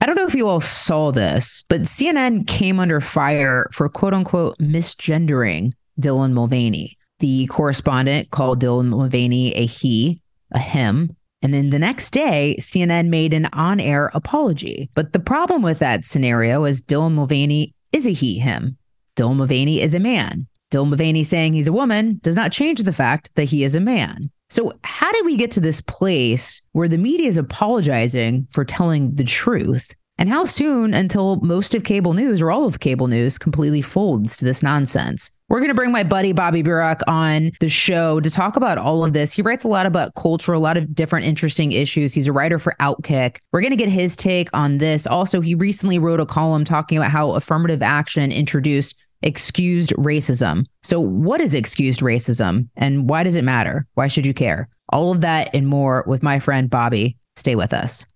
I don't know if you all saw this, but CNN came under fire for quote unquote misgendering Dylan Mulvaney. The correspondent called Dylan Mulvaney a he, a him. And then the next day, CNN made an on air apology. But the problem with that scenario is Dylan Mulvaney is a he, him. Dylan Mulvaney is a man. Dylan Mulvaney saying he's a woman does not change the fact that he is a man. So, how did we get to this place where the media is apologizing for telling the truth? And how soon until most of cable news or all of cable news completely folds to this nonsense? We're going to bring my buddy Bobby Burack on the show to talk about all of this. He writes a lot about culture, a lot of different interesting issues. He's a writer for Outkick. We're going to get his take on this. Also, he recently wrote a column talking about how affirmative action introduced excused racism. So, what is excused racism and why does it matter? Why should you care? All of that and more with my friend Bobby. Stay with us.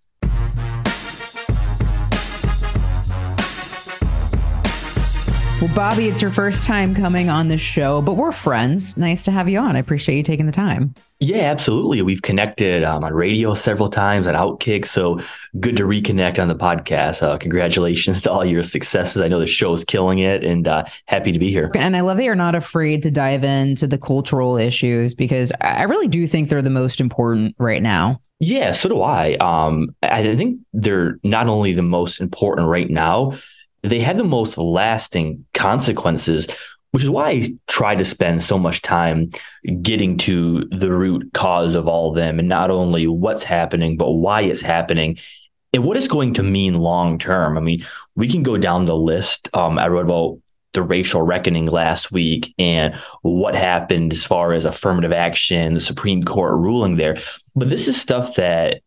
Well, Bobby, it's your first time coming on the show, but we're friends. Nice to have you on. I appreciate you taking the time. Yeah, absolutely. We've connected um, on radio several times on Outkick. So good to reconnect on the podcast. Uh, congratulations to all your successes. I know the show is killing it and uh, happy to be here. And I love that you're not afraid to dive into the cultural issues because I really do think they're the most important right now. Yeah, so do I. Um, I think they're not only the most important right now, they have the most lasting consequences, which is why I try to spend so much time getting to the root cause of all of them and not only what's happening, but why it's happening and what it's going to mean long term. I mean, we can go down the list. Um, I wrote about the racial reckoning last week and what happened as far as affirmative action, the Supreme Court ruling there. But this is stuff that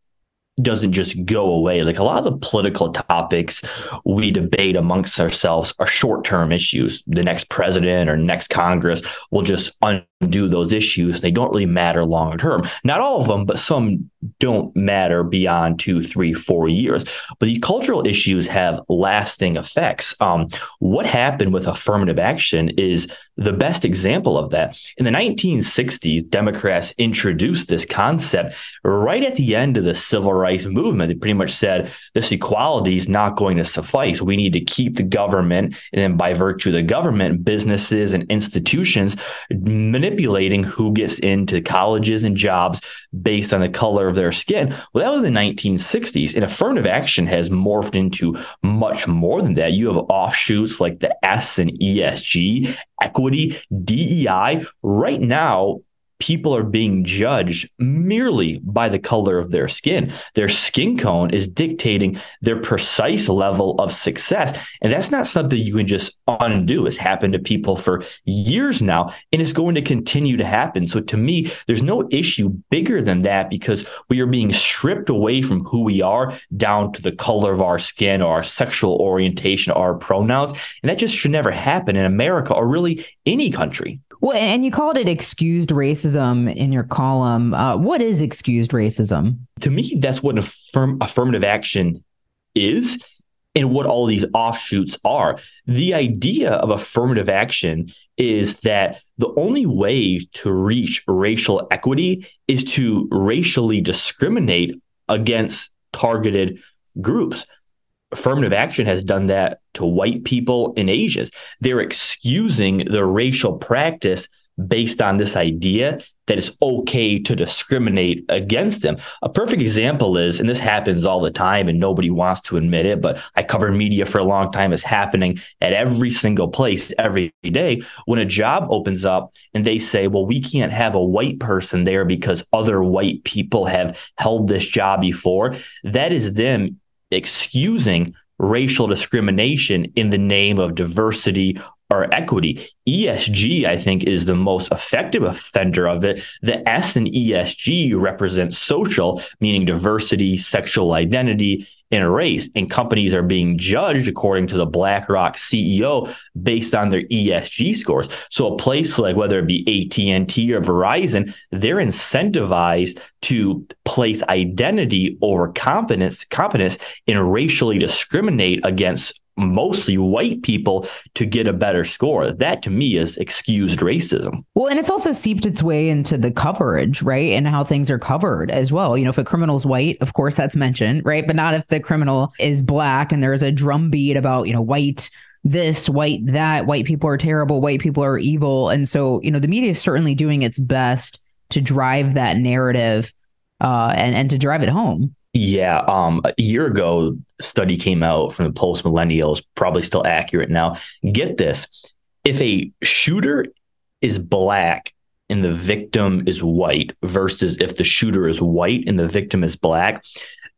doesn't just go away. Like a lot of the political topics we debate amongst ourselves are short term issues. The next president or next Congress will just undo those issues. They don't really matter long term. Not all of them, but some don't matter beyond two, three, four years. But these cultural issues have lasting effects. Um, what happened with affirmative action is the best example of that. In the 1960s, Democrats introduced this concept right at the end of the civil rights movement. They pretty much said this equality is not going to suffice. We need to keep the government, and then by virtue of the government, businesses and institutions manipulating who gets into colleges and jobs based on the color of their skin. Well, that was the 1960s, and affirmative action has morphed into much more than that. You have offshoots like the S and ESG, equity, DEI. Right now, people are being judged merely by the color of their skin. Their skin tone is dictating their precise level of success. And that's not something you can just undo. It's happened to people for years now, and it's going to continue to happen. So to me, there's no issue bigger than that because we are being stripped away from who we are down to the color of our skin or our sexual orientation or our pronouns. And that just should never happen in America or really any country. Well, and you called it excused racism in your column. Uh, what is excused racism? To me, that's what affirm- affirmative action is and what all these offshoots are. The idea of affirmative action is that the only way to reach racial equity is to racially discriminate against targeted groups. Affirmative action has done that to white people in Asians. They're excusing the racial practice based on this idea that it's okay to discriminate against them. A perfect example is, and this happens all the time and nobody wants to admit it, but I covered media for a long time, it's happening at every single place every day. When a job opens up and they say, well, we can't have a white person there because other white people have held this job before, that is them excusing racial discrimination in the name of diversity or equity. ESG, I think, is the most effective offender of it. The S in ESG represents social, meaning diversity, sexual identity, and race. And companies are being judged according to the BlackRock CEO based on their ESG scores. So a place like whether it be AT&T or Verizon, they're incentivized to place identity over competence, competence and racially discriminate against mostly white people to get a better score. That to me is excused racism. Well, and it's also seeped its way into the coverage, right? And how things are covered as well. You know, if a criminal's white, of course that's mentioned, right? But not if the criminal is black and there's a drumbeat about, you know, white this, white that, white people are terrible, white people are evil. And so, you know, the media is certainly doing its best to drive that narrative uh, and, and to drive it home. Yeah, um, a year ago, study came out from the post millennials, probably still accurate now. Get this: if a shooter is black and the victim is white, versus if the shooter is white and the victim is black,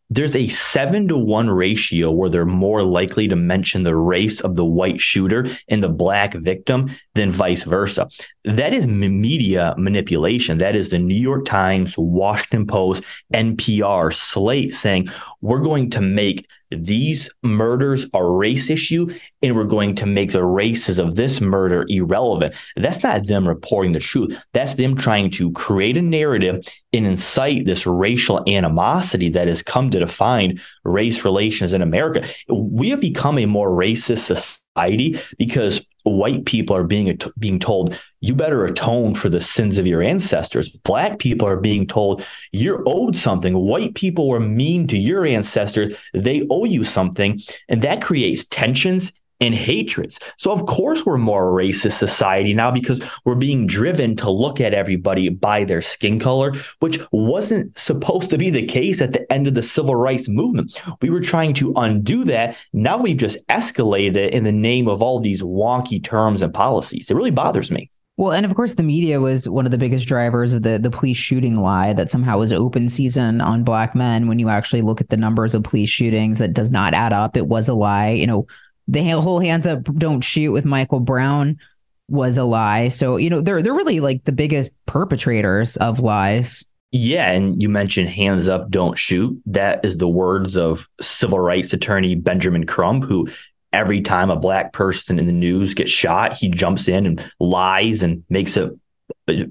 there's a seven to one ratio where they're more likely to mention the race of the white shooter and the black victim than vice versa. That is media manipulation. That is the New York Times, Washington Post, NPR, Slate saying, we're going to make these murders a race issue and we're going to make the races of this murder irrelevant. That's not them reporting the truth. That's them trying to create a narrative and incite this racial animosity that has come to define race relations in America. We have become a more racist society because white people are being being told you better atone for the sins of your ancestors. Black people are being told you're owed something. White people were mean to your ancestors; they owe you something, and that creates tensions and hatreds. So of course we're more racist society now because we're being driven to look at everybody by their skin color, which wasn't supposed to be the case at the end of the civil rights movement. We were trying to undo that. Now we've just escalated it in the name of all these wonky terms and policies. It really bothers me. Well, and of course, the media was one of the biggest drivers of the the police shooting lie that somehow was open season on black men. When you actually look at the numbers of police shootings, that does not add up. It was a lie. You know, the whole hands up, don't shoot with Michael Brown was a lie. So, you know, they're they're really like the biggest perpetrators of lies. Yeah, and you mentioned hands up, don't shoot. That is the words of civil rights attorney Benjamin Crump, who every time a black person in the news gets shot, he jumps in and lies and makes it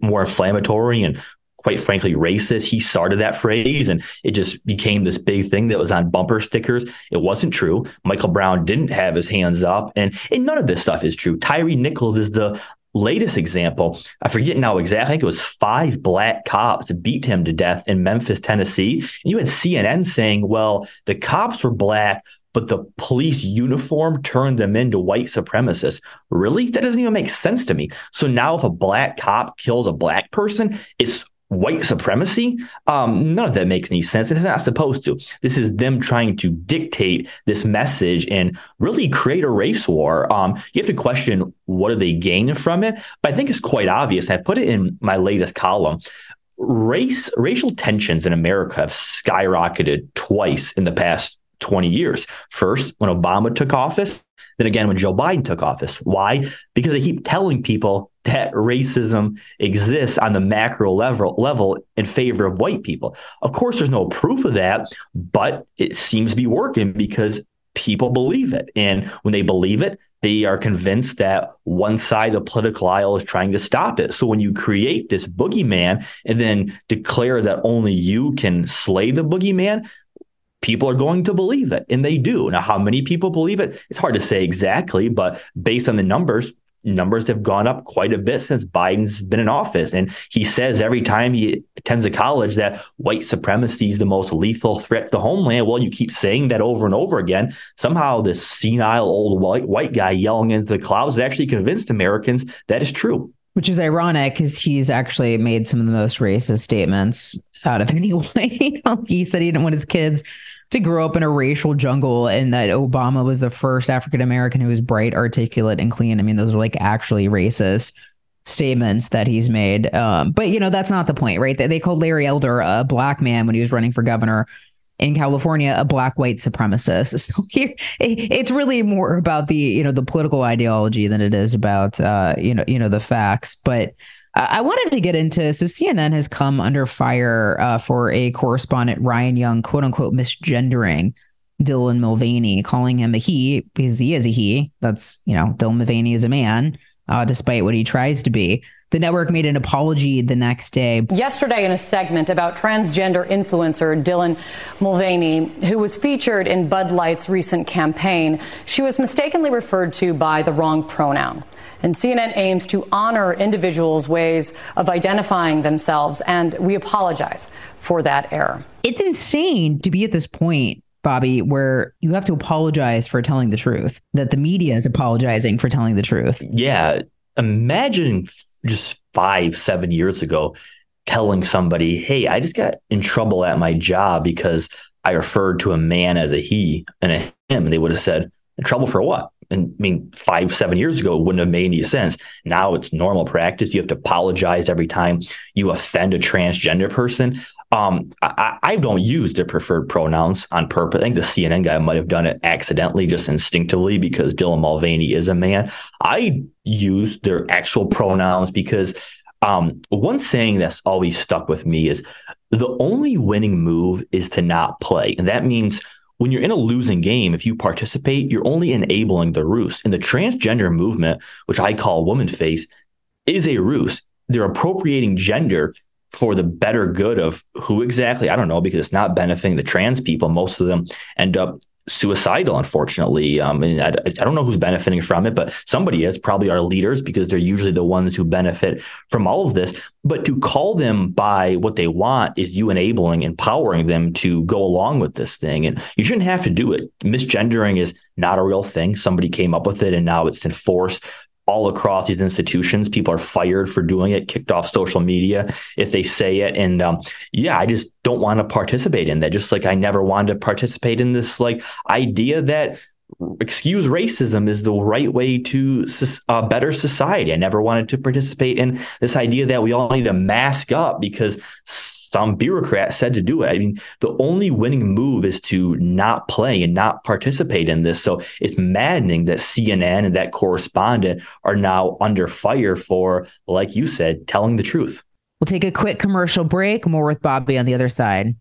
more inflammatory and quite frankly racist. He started that phrase and it just became this big thing that was on bumper stickers. It wasn't true. Michael Brown didn't have his hands up and, and none of this stuff is true. Tyre Nichols is the latest example. I forget now exactly. I think it was five black cops beat him to death in Memphis, Tennessee. And you had CNN saying, well, the cops were black, but the police uniform turned them into white supremacists. Really? That doesn't even make sense to me. So now if a black cop kills a black person, it's white supremacy. Um, none of that makes any sense. It's not supposed to. This is them trying to dictate this message and really create a race war. Um, you have to question what do they gain from it. But I think it's quite obvious. I put it in my latest column. Race, racial tensions in America have skyrocketed twice in the past 20 years. First, when Obama took office, then again when Joe Biden took office. Why? Because they keep telling people that racism exists on the macro level level in favor of white people. Of course, there's no proof of that, but it seems to be working because people believe it. And when they believe it, they are convinced that one side of the political aisle is trying to stop it. So when you create this boogeyman and then declare that only you can slay the boogeyman, people are going to believe it. And they do. Now, how many people believe it? It's hard to say exactly, but based on the numbers, numbers have gone up quite a bit since Biden's been in office. And he says every time he attends a college that white supremacy is the most lethal threat to homeland. Well, you keep saying that over and over again. Somehow this senile old white white guy yelling into the clouds has actually convinced Americans that is true. Which is ironic because he's actually made some of the most racist statements out of anyone. he said he didn't want his kids to grow up in a racial jungle and that Obama was the first African American who was bright, articulate, and clean. I mean, those are like actually racist statements that he's made. Um, but you know, that's not the point, right? They, they called Larry Elder a black man when he was running for governor in California, a black white supremacist. So here, it's really more about the you know the political ideology than it is about uh, you know you know the facts. But I wanted to get into so CNN has come under fire uh, for a correspondent Ryan Young quote unquote misgendering Dylan Mulvaney, calling him a he because he is a he. That's you know Dylan Mulvaney is a man, uh, despite what he tries to be. The network made an apology the next day. Yesterday, in a segment about transgender influencer Dylan Mulvaney, who was featured in Bud Light's recent campaign, she was mistakenly referred to by the wrong pronoun. And CNN aims to honor individuals' ways of identifying themselves, and we apologize for that error. It's insane to be at this point Bobby, where you have to apologize for telling the truth, that the media is apologizing for telling the truth. Yeah. Imagine just five, seven years ago telling somebody, hey, I just got in trouble at my job because I referred to a man as a he and a him. And they would have said, trouble for what? and I mean, five, seven years ago, it wouldn't have made any sense. Now it's normal practice. You have to apologize every time you offend a transgender person. Um, I, I, don't use their preferred pronouns on purpose. I think the CNN guy might have done it accidentally, just instinctively, because Dylan Mulvaney is a man. I use their actual pronouns because um, one saying that's always stuck with me is the only winning move is to not play. And that means when you're in a losing game, if you participate, you're only enabling the ruse. And the transgender movement, which I call woman face, is a ruse. They're appropriating gender for the better good of who exactly? I don't know because it's not benefiting the trans people. Most of them end up suicidal, unfortunately. Um, and I, I, don't know who's benefiting from it, but somebody is probably our leaders because they're usually the ones who benefit from all of this. But to call them by what they want is you enabling, empowering them to go along with this thing. And you shouldn't have to do it. Misgendering is not a real thing. Somebody came up with it and now it's enforced all across these institutions. People are fired for doing it, kicked off social media if they say it. And um, yeah, I just don't want to participate in that. Just like I never wanted to participate in this like idea that excuse racism is the right way to a uh, better society. I never wanted to participate in this idea that we all need to mask up because some bureaucrat said to do it. I mean, the only winning move is to not play and not participate in this. So it's maddening that CNN and that correspondent are now under fire for, like you said, telling the truth. We'll take a quick commercial break. More with Bobby on the other side.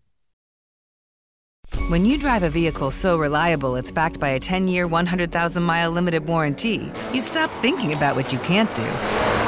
When you drive a vehicle so reliable it's backed by a 10 year, 100,000 mile limited warranty, you stop thinking about what you can't do and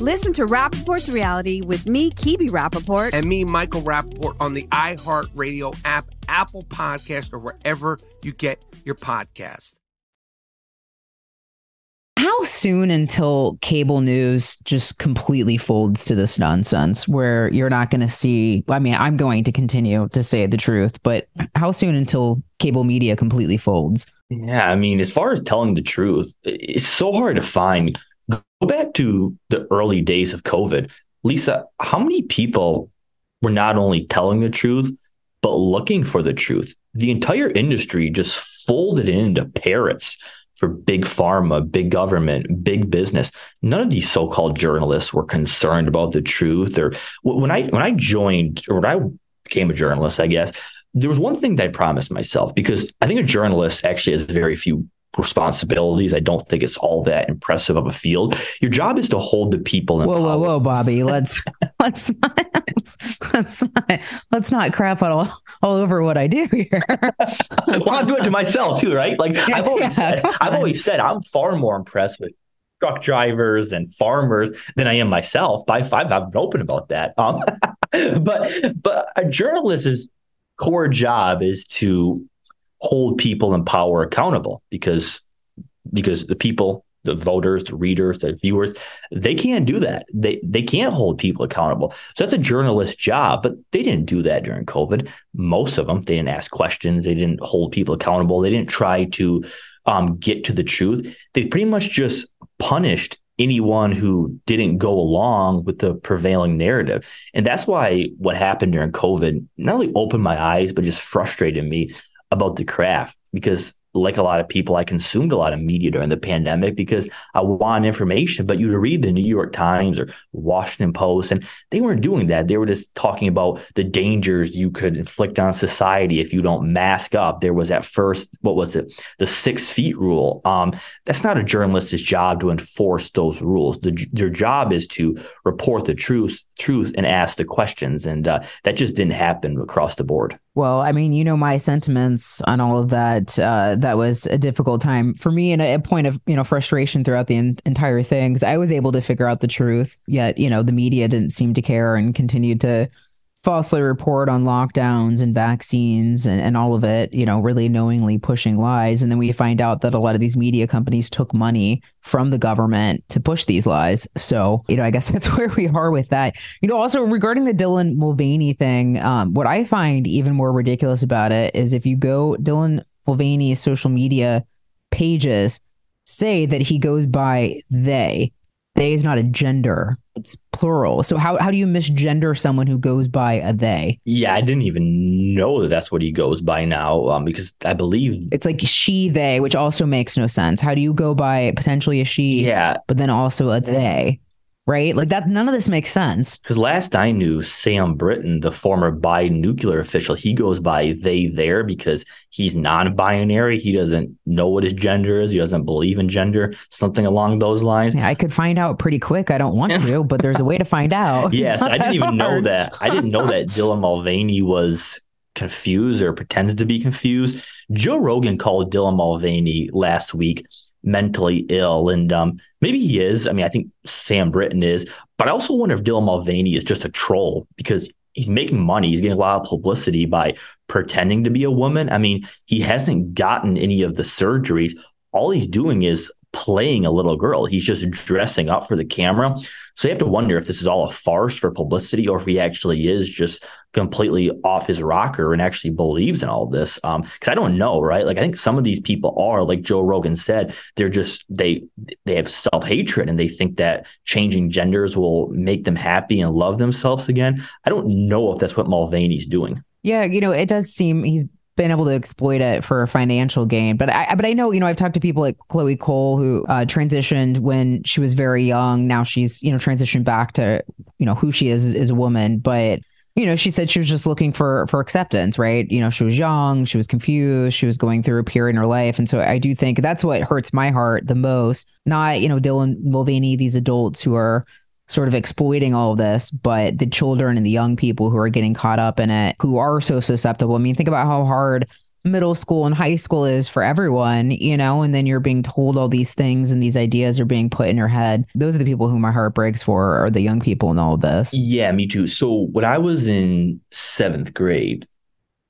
Listen to Rapaport's reality with me, Kibi Rapaport. And me, Michael Rapaport, on the iHeartRadio app, Apple Podcast, or wherever you get your podcast. How soon until cable news just completely folds to this nonsense where you're not going to see? I mean, I'm going to continue to say the truth, but how soon until cable media completely folds? Yeah, I mean, as far as telling the truth, it's so hard to find. Go back to the early days of COVID. Lisa, how many people were not only telling the truth, but looking for the truth? The entire industry just folded into parrots for big pharma, big government, big business. None of these so-called journalists were concerned about the truth. Or when I when I joined or when I became a journalist, I guess there was one thing that I promised myself because I think a journalist actually has very few responsibilities. I don't think it's all that impressive of a field. Your job is to hold the people in Whoa, whoa, power. whoa, Bobby. Let's let's not, let's not let's not crap all, all over what I do here. well, I'm doing it to myself too, right? Like I've always Yeah, said, I've always said I'm far more impressed with truck drivers and farmers than I am myself. By five, I've been open about that. Um, but but a journalist's core job is to hold people in power accountable because because the people the voters the readers the viewers they can't do that. They they can't hold people accountable. So that's a journalist's job but they didn't do that during covid. Most of them they didn't ask questions. They didn't hold people accountable. They didn't try to um, get to the truth. They pretty much just punished anyone who didn't go along with the prevailing narrative. And that's why what happened during covid not only opened my eyes but just frustrated me about the craft because like a lot of people, I consumed a lot of media during the pandemic because I want information. But you would read the New York Times or Washington Post, and they weren't doing that. They were just talking about the dangers you could inflict on society if you don't mask up. There was at first, what was it, the six feet rule. Um, that's not a journalist's job to enforce those rules. The, their job is to report the truth, truth, and ask the questions, and uh, that just didn't happen across the board. Well, I mean, you know my sentiments on all of that. Uh, that was a difficult time for me and a, a point of you know frustration throughout the en- entire thing. 'cause I was able to figure out the truth, yet you know the media didn't seem to care and continued to falsely report on lockdowns and vaccines and, and all of it. You know, really knowingly pushing lies, and then we find out that a lot of these media companies took money from the government to push these lies. So you know, I guess that's where we are with that. You know, also regarding the Dylan Mulvaney thing, um, what I find even more ridiculous about it is if you go Dylan Mulvaney's social media pages say that he goes by they. They is not a gender; it's plural. So how how do you misgender someone who goes by a they? Yeah, I didn't even know that that's what he goes by now um, because I believe It's like she they, which also makes no sense. How do you go by potentially a she, Yeah. but then also a they? Right? Like that. None of this makes sense. Because last I knew, Sam Brinton, the former Biden nuclear official, he goes by they there because he's non-binary. He doesn't know what his gender is. He doesn't believe in gender. Something along those lines. Yeah, I could find out pretty quick. I don't want to, but there's a way to find out. Yes, I didn't even know that. I didn't know that Dylan Mulvaney was confused or pretends to be confused. Joe Rogan called Dylan Mulvaney last week mentally ill, and um, maybe he is. I mean, I think Sam Brinton is, but I also wonder if Dylan Mulvaney is just a troll because he's making money. He's getting a lot of publicity by pretending to be a woman. I mean, he hasn't gotten any of the surgeries. All he's doing is playing a little girl. He's just dressing up for the camera. So you have to wonder if this is all a farce for publicity or if he actually is just completely off his rocker and actually believes in all this. Um, because I don't know, right? Like I think some of these people are, like Joe Rogan said, they're just they they have self-hatred and they think that changing genders will make them happy and love themselves again. I don't know if that's what Mulvaney's doing. Yeah, you know, it does seem he's been able to exploit it for a financial gain. But I, but I know, you know, I've talked to people like Chloe Cole who uh, transitioned when she was very young. Now she's, you know, transitioned back to, you know, who she is as a woman. But you know, she said she was just looking for for acceptance, right? You know, she was young, she was confused, she was going through a period in her life, and so I do think that's what hurts my heart the most. Not you know Dylan Mulvaney, these adults who are sort of exploiting all of this, but the children and the young people who are getting caught up in it, who are so susceptible. I mean, think about how hard middle school and high school is for everyone, you know, and then you're being told all these things and these ideas are being put in your head. Those are the people who my heart breaks for are the young people in all of this. Yeah, me too. So when I was in seventh grade,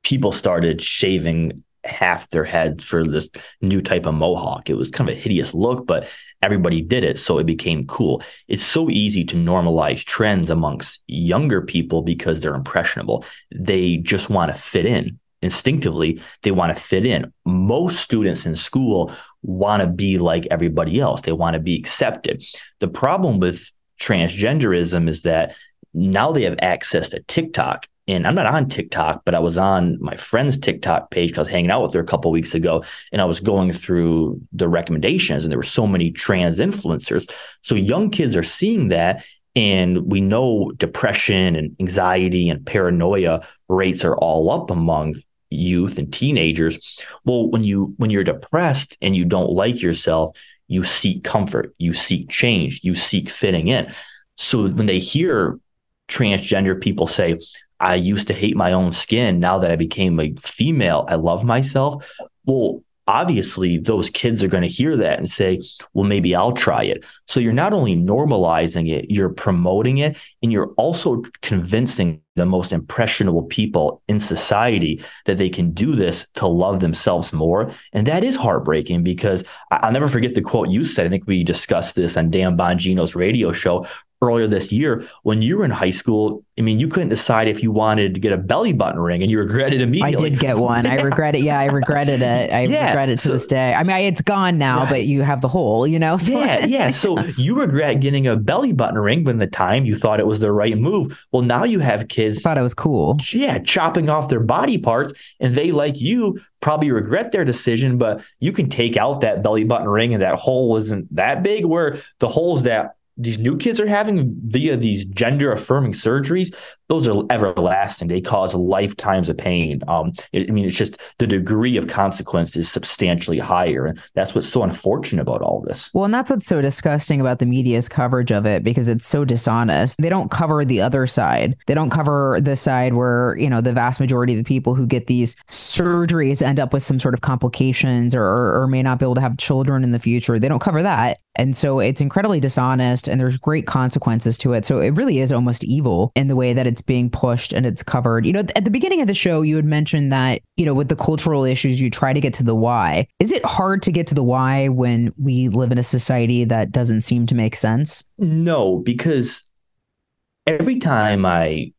people started shaving half their head for this new type of mohawk. It was kind of a hideous look, but everybody did it. So it became cool. It's so easy to normalize trends amongst younger people because they're impressionable. They just want to fit in instinctively they want to fit in most students in school want to be like everybody else they want to be accepted the problem with transgenderism is that now they have access to tiktok and i'm not on tiktok but i was on my friend's tiktok page because i was hanging out with her a couple weeks ago and i was going through the recommendations and there were so many trans influencers. So young kids are seeing that and we know depression and anxiety and paranoia rates are all up among youth and teenagers. Well when you when you're depressed and you don't like yourself you seek comfort you seek change you seek fitting in. So when they hear transgender people say i used to hate my own skin now that i became a female i love myself well obviously those kids are going to hear that and say, well, maybe I'll try it. So you're not only normalizing it, you're promoting it, and you're also convincing the most impressionable people in society that they can do this to love themselves more. And that is heartbreaking because I'll never forget the quote you said. I think we discussed this on Dan Bongino's radio show earlier this year when you were in high school i mean you couldn't decide if you wanted to get a belly button ring and you regretted immediately. i did get one. Yeah. i regret it. Yeah i regretted it. I yeah. regret it to so, this day. I mean it's gone now right. but you have the hole you know? So yeah yeah. So you regret getting a belly button ring when the time you thought it was the right move. Well now you have kids I thought it was cool. Yeah chopping off their body parts and they like you probably regret their decision but you can take out that belly button ring and that hole isn't that big where the holes that these new kids are having via these gender affirming surgeries, those are everlasting. They cause lifetimes of pain. Um, I mean, it's just the degree of consequence is substantially higher. And that's what's so unfortunate about all this. Well, and that's what's so disgusting about the media's coverage of it because it's so dishonest. They don't cover the other side. They don't cover the side where, you know, the vast majority of the people who get these surgeries end up with some sort of complications or, or may not be able to have children in the future. They don't cover that. And so it's incredibly dishonest and there's great consequences to it. So it really is almost evil in the way that it's being pushed and it's covered. You know, at the beginning of the show, you had mentioned that, you know, with the cultural issues, you try to get to the why. Is it hard to get to the why when we live in a society that doesn't seem to make sense? No, because every time I,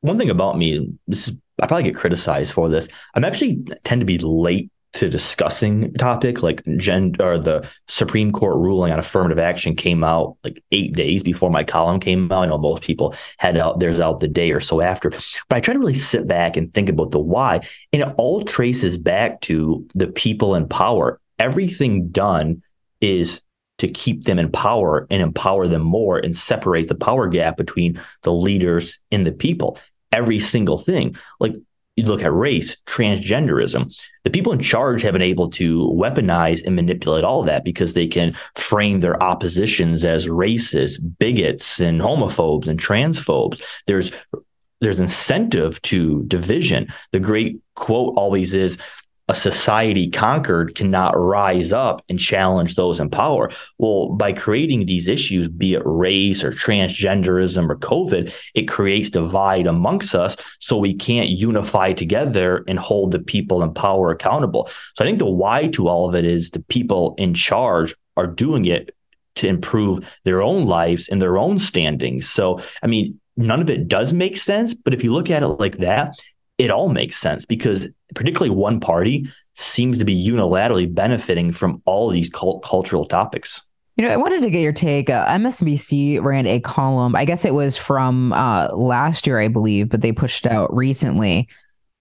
one thing about me, this is I probably get criticized for this. I'm actually tend to be late to discussing topic like gen or the Supreme Court ruling on affirmative action came out like eight days before my column came out. I know most people had out theirs out the day or so after, but I try to really sit back and think about the why, and it all traces back to the people in power. Everything done is to keep them in power and empower them more and separate the power gap between the leaders and the people. Every single thing, like you look at race, transgenderism, the people in charge have been able to weaponize and manipulate all of that because they can frame their oppositions as racist, bigots, and homophobes and transphobes. There's there's incentive to division. The great quote always is a society conquered cannot rise up and challenge those in power. Well, by creating these issues, be it race or transgenderism or COVID, it creates divide amongst us so we can't unify together and hold the people in power accountable. So I think the why to all of it is the people in charge are doing it to improve their own lives and their own standings. So, I mean, none of it does make sense, but if you look at it like that, it all makes sense because particularly one party seems to be unilaterally benefiting from all these cult- cultural topics. You know, I wanted to get your take. Uh, MSNBC ran a column. I guess it was from uh, last year, I believe, but they pushed out recently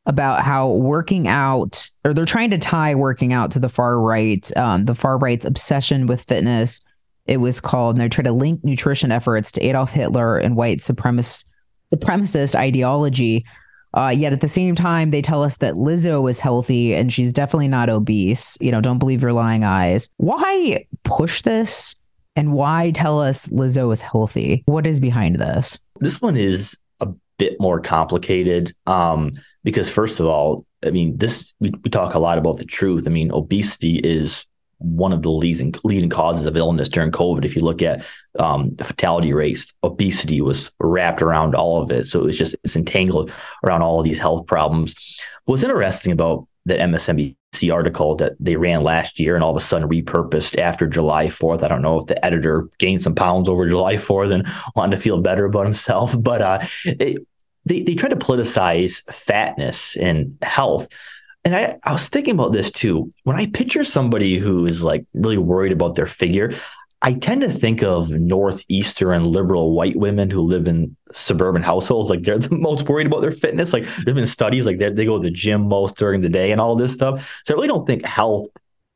about how working out, or they're trying to tie working out to the far right, um, the far right's obsession with fitness. It was called, and they're trying to link nutrition efforts to Adolf Hitler and white supremacist supremacist ideology. Uh, yet at the same time, they tell us that Lizzo is healthy and she's definitely not obese. You know, don't believe your lying eyes. Why push this and why tell us Lizzo is healthy? What is behind this? This one is a bit more complicated um, because, first of all, I mean, this we, we talk a lot about the truth. I mean, obesity is one of the leading leading causes of illness during COVID. If you look at um, the fatality rates, obesity was wrapped around all of it. So it was just it's entangled around all of these health problems. What's interesting about that MSNBC article that they ran last year and all of a sudden repurposed after July 4th. I don't know if the editor gained some pounds over July 4th and wanted to feel better about himself, but uh, it, they, they try to politicize fatness and health and I, I was thinking about this too. When I picture somebody who is like really worried about their figure, I tend to think of northeastern liberal white women who live in suburban households. Like they're the most worried about their fitness. Like there's been studies like they go to the gym most during the day and all this stuff. So I really don't think health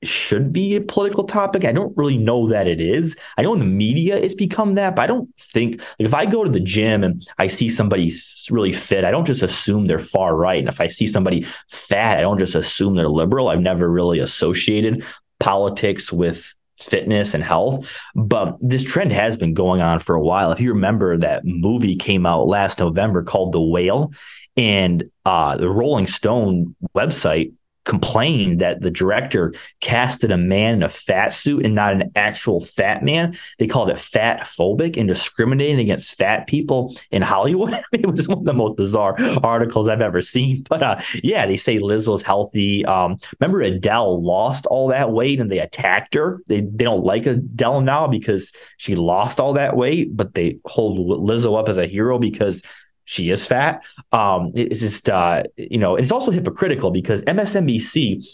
should be a political topic. I don't really know that it is. I know in the media it's become that, but I don't think like if I go to the gym and I see somebody really fit, I don't just assume they're far right. And if I see somebody fat, I don't just assume they're liberal. I've never really associated politics with fitness and health. But this trend has been going on for a while. If you remember that movie came out last November called The Whale, and uh, the Rolling Stone website complained that the director casted a man in a fat suit and not an actual fat man. They called it fat phobic and discriminating against fat people in Hollywood. it was one of the most bizarre articles I've ever seen. But uh, yeah, they say Lizzo's healthy. Um, remember Adele lost all that weight and they attacked her. They they don't like Adele now because she lost all that weight, but they hold Lizzo up as a hero because she is fat. Um, it's just uh, you know, it's also hypocritical because MSNBC,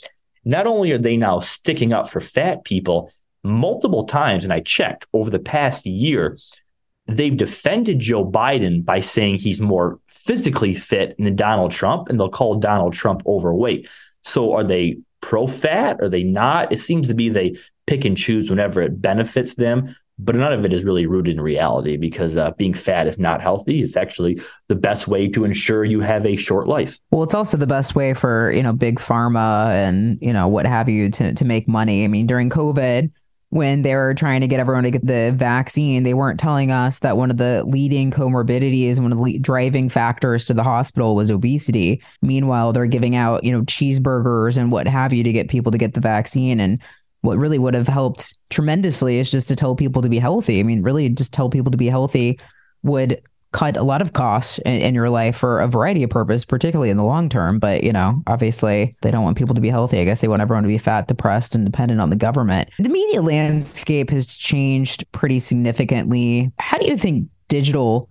not only are they now sticking up for fat people multiple times, and I checked over the past year, they've defended Joe Biden by saying he's more physically fit than Donald Trump, and they'll call Donald Trump overweight. So are they pro fat? Are they not? It seems to be they pick and choose whenever it benefits them but none of it is really rooted in reality because uh, being fat is not healthy. It's actually the best way to ensure you have a short life. Well, it's also the best way for you know big pharma and you know what have you to to make money. I mean, during COVID, when they were trying to get everyone to get the vaccine, they weren't telling us that one of the leading comorbidities, one of the driving factors to the hospital was obesity. Meanwhile, they're giving out you know cheeseburgers and what have you to get people to get the vaccine and what really would have helped tremendously is just to tell people to be healthy. I mean, really, just tell people to be healthy would cut a lot of costs in, in, your life for a variety of purposes, particularly in the long term. But you know, obviously, they don't want people to be healthy. I guess they want everyone to be fat, depressed, and dependent on the government. The media landscape has changed pretty significantly. How do you think digital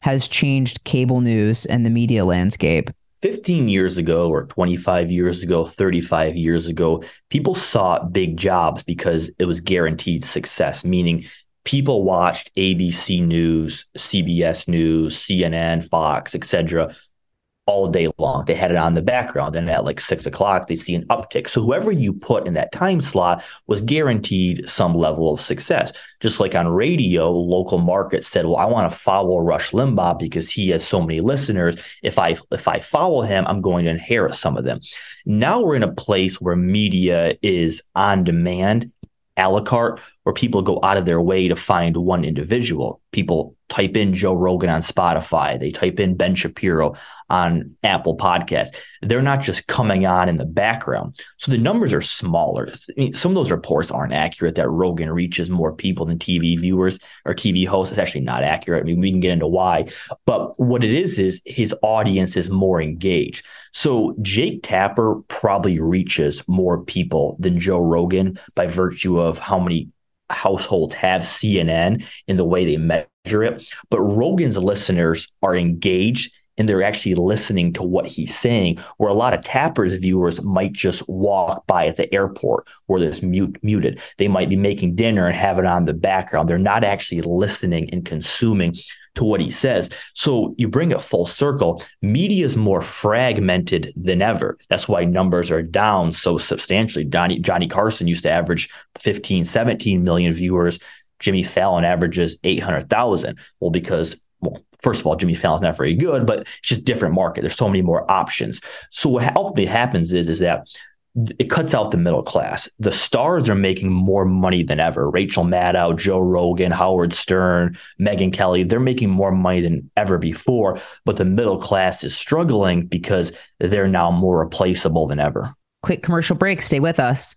has changed cable news and the media landscape? 15 years ago or 25 years ago, 35 years ago, people sought big jobs because it was guaranteed success, meaning people watched ABC News, CBS News, CNN, Fox, etc all day long. They had it on the background. Then at like six o'clock, they see an uptick. So whoever you put in that time slot was guaranteed some level of success. Just like on radio, local markets said, "Well, I want to follow Rush Limbaugh because he has so many listeners. If I if I follow him, I'm going to inherit some of them." Now we're in a place where media is on demand a la carte where people go out of their way to find one individual. People type in Joe Rogan on Spotify, they type in Ben Shapiro on Apple Podcast. They're not just coming on in the background. So the numbers are smaller. I mean, some of those reports aren't accurate that Rogan reaches more people than TV viewers or TV hosts. It's actually not accurate. I mean, we can get into why. But what it is, is his audience is more engaged. So Jake Tapper probably reaches more people than Joe Rogan by virtue of how many households have CNN in the way they measure it. But Rogan's listeners are engaged and they're actually listening to what he's saying. Where a lot of Tapper's viewers might just walk by at the airport where there's mute, muted. They might be making dinner and have it on the background. They're not actually listening and consuming to what he says. So you bring it full circle. Media is more fragmented than ever. That's why numbers are down so substantially. Johnny, Johnny Carson used to average 15, 17 million viewers. Jimmy Fallon averages 800,000. Well, because well, first of all, Jimmy Fallon's not very good, but it's just different market. There's so many more options. So what ultimately happens is, is that it cuts out the middle class. The stars are making more money than ever. Rachel Maddow, Joe Rogan, Howard Stern, Megyn Kelly, they're making more money than ever before. But the middle class is struggling because they're now more replaceable than ever. Quick commercial break. Stay with us.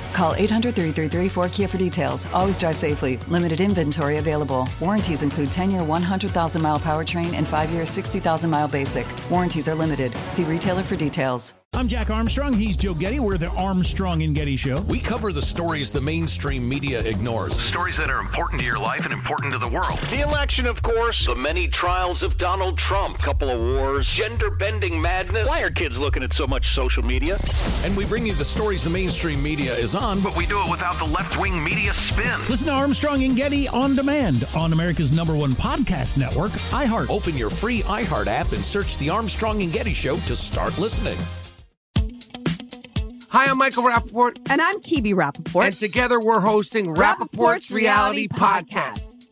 Call 800 333 4KIA for details. Always drive safely. Limited inventory available. Warranties include 10 year 100,000 mile powertrain and 5 year 60,000 mile basic. Warranties are limited. See retailer for details. I'm Jack Armstrong. He's Joe Getty. We're the Armstrong and Getty Show. We cover the stories the mainstream media ignores. Stories that are important to your life and important to the world. The election, of course. The many trials of Donald Trump. Couple of wars. Gender bending madness. Why are kids looking at so much social media? And we bring you the stories the mainstream media is on, but we do it without the left wing media spin. Listen to Armstrong and Getty on demand on America's number one podcast network, iHeart. Open your free iHeart app and search The Armstrong and Getty Show to start listening. Hi, I'm Michael Rapaport. And I'm Kibi Rapaport. And together we're hosting Rapaport's, Reality Podcast.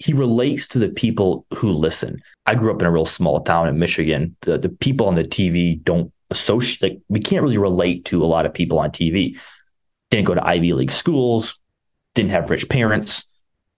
He relates to the people who listen. I grew up in a real small town in Michigan. The, the people on the TV don't associate, like, we can't really relate to a lot of people on TV. Didn't go to Ivy League schools, didn't have rich parents,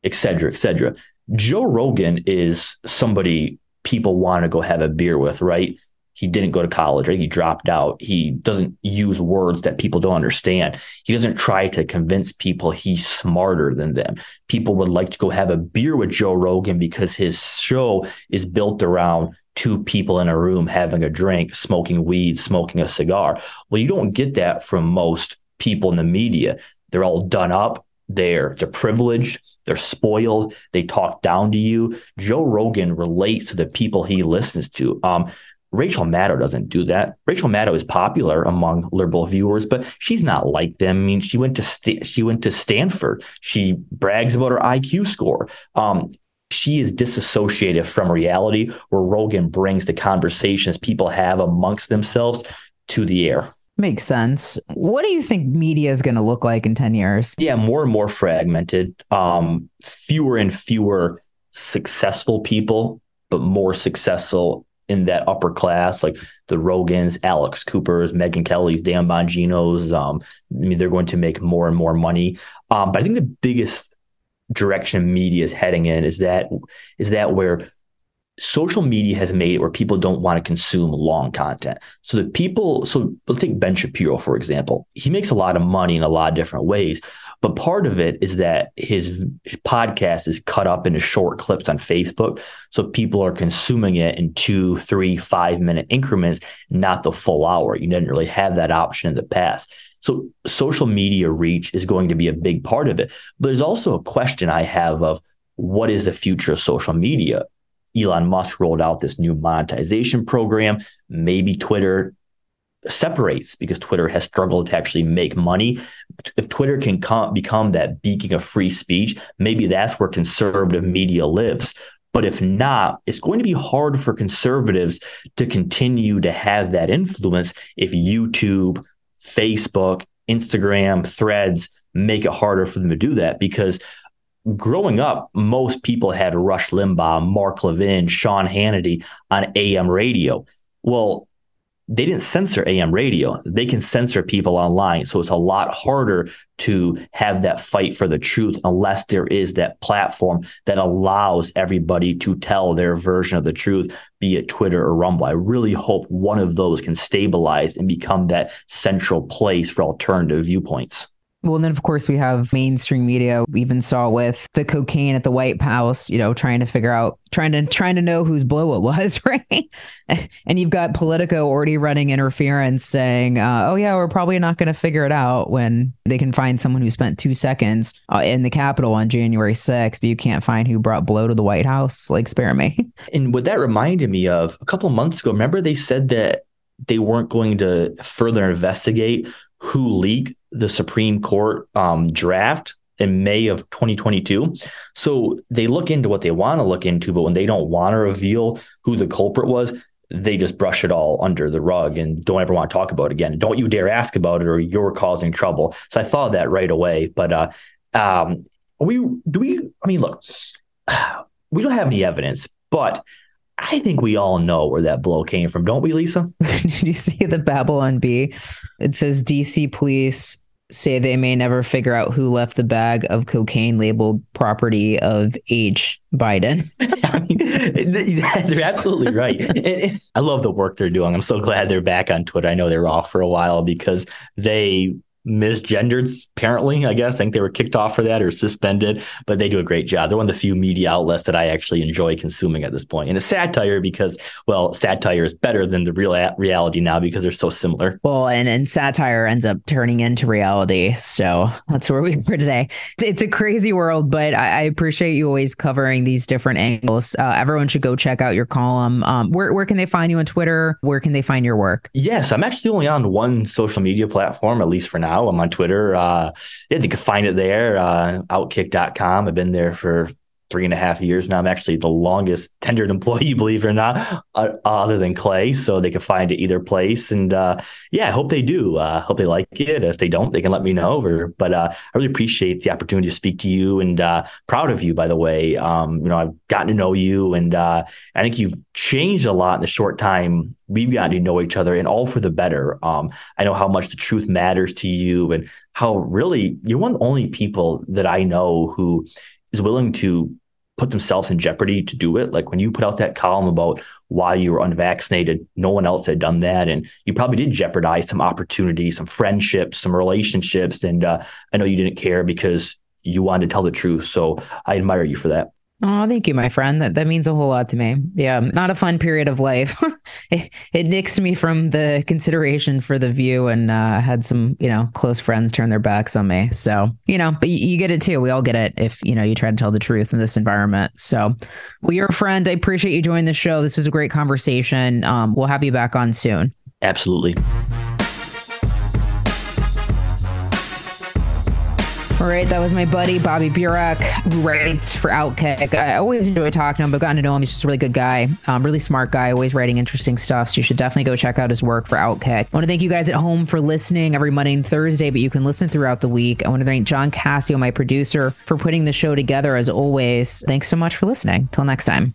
et cetera, et cetera. Joe Rogan is somebody people want to go have a beer with, right? He didn't go to college, right? He dropped out. He doesn't use words that people don't understand. He doesn't try to convince people he's smarter than them. People would like to go have a beer with Joe Rogan because his show is built around two people in a room having a drink, smoking weed, smoking a cigar. Well, you don't get that from most people in the media. They're all done up. They're they're privileged. They're spoiled. They talk down to you. Joe Rogan relates to the people he listens to. Um, Rachel Maddow doesn't do that. Rachel Maddow is popular among liberal viewers, but she's not like them. I mean, she went to St- she went to Stanford. She brags about her IQ score. Um, she is disassociated from reality, where Rogan brings the conversations people have amongst themselves to the air. Makes sense. What do you think media is going to look like in 10 years? Yeah, more and more fragmented. Um, fewer and fewer successful people, but more successful in that upper class, like the Rogans, Alex Coopers, Megyn Kelly's, Dan Bongino's. Um, I mean, they're going to make more and more money. Um, but I think the biggest direction media is heading in is that is that where social media has made it where people don't want to consume long content. So the people, so let's take Ben Shapiro, for example. He makes a lot of money in a lot of different ways. But part of it is that his podcast is cut up into short clips on Facebook. So people are consuming it in two, three, five minute increments, not the full hour. You didn't really have that option in the past. So social media reach is going to be a big part of it. But there's also a question I have of what is the future of social media? Elon Musk rolled out this new monetization program. Maybe Twitter separates because Twitter has struggled to actually make money. If Twitter can come, become that beacon of free speech, maybe that's where conservative media lives. But if not, it's going to be hard for conservatives to continue to have that influence if YouTube, Facebook, Instagram, threads make it harder for them to do that because growing up, most people had Rush Limbaugh, Mark Levin, Sean Hannity on AM radio. Well, they didn't censor AM radio. They can censor people online. So it's a lot harder to have that fight for the truth unless there is that platform that allows everybody to tell their version of the truth, be it Twitter or Rumble. I really hope one of those can stabilize and become that central place for alternative viewpoints. Well, and then of course we have mainstream media. We even saw with the cocaine at the White House, you know, trying to figure out, trying to trying to know whose blow it was, right? and you've got Politico already running interference, saying, uh, "Oh yeah, we're probably not going to figure it out when they can find someone who spent two seconds uh, in the Capitol on January 6th, but you can't find who brought blow to the White House." Like, spare me. And what that reminded me of a couple months ago, remember they said that they weren't going to further investigate who leaked the Supreme Court um, draft in May of 2022. So they look into what they want to look into, but when they don't want to reveal who the culprit was, they just brush it all under the rug and don't ever want to talk about it again. Don't you dare ask about it or you're causing trouble. So I thought that right away. But uh, um, we do we? I mean, look, we don't have any evidence, but I think we all know where that blow came from, don't we, Lisa? Did you see the Babylon Bee? It says DC police say they may never figure out who left the bag of cocaine labeled property of H. Biden. I mean, they're absolutely right. I love the work they're doing. I'm so glad they're back on Twitter. I know they were off for a while because they misgendered apparently i guess. I think they were kicked off for that or suspended but they do a great job. They're one of the few media outlets that i actually enjoy consuming at this point. and it's satire because well satire is better than the real reality now because they're so similar. Well and and satire ends up turning into reality. So that's where we are today. It's, it's a crazy world but I, I, appreciate you always covering these different angles. Uh, everyone should go check out your column. Um, where, where can they find you on twitter? Where can they find your work? Yes i'm actually only on one social media platform at least for now now. I'm on Twitter. Uh, yeah, you can find it there, uh, outkick.com. I've been there for three and a half years now. I'm actually the longest tenured employee, believe it or not, uh, other than Clay. So they can find it either place. And uh, yeah, I hope they do. Uh, hope they like it. If they don't, they can let me know. But uh, I really appreciate the opportunity to speak to you and uh, proud of you, by the way. Um, you know, I've gotten to know you and uh, I think you've changed a lot in the short time we've gotten to know each other and all for the better. Um, I know how much the truth matters to you and how really you're one of the only people that I know who is willing to put themselves in jeopardy to do it. Like when you put out that column about why you were unvaccinated, no one else had done that. And you probably did jeopardize some opportunities, some friendships, some relationships. And uh, I know you didn't care because you wanted to tell the truth. So I admire you for that. Oh, thank you, my friend. That that means a whole lot to me. Yeah, not a fun period of life. it, it nixed me from the consideration for the view, and uh, had some, you know, close friends turn their backs on me. So, you know, but you, you, get it too. We all get it if you know you try to tell the truth in this environment. So, well, you're a friend. I appreciate you joining the show. This was a great conversation. Um, we'll have you back on soon. Absolutely. All right, that was my buddy Bobby Burack, who writes for Outkick. I always enjoy talking to him, but gotten to know him. He's just a really good guy, um, really smart guy, always writing interesting stuff. So you should definitely go check out his work for Outkick. I want to thank you guys at home for listening every Monday and Thursday, but you can listen throughout the week. I want to thank John Cassio, my producer, for putting the show together as always. Thanks so much for listening. Till next time.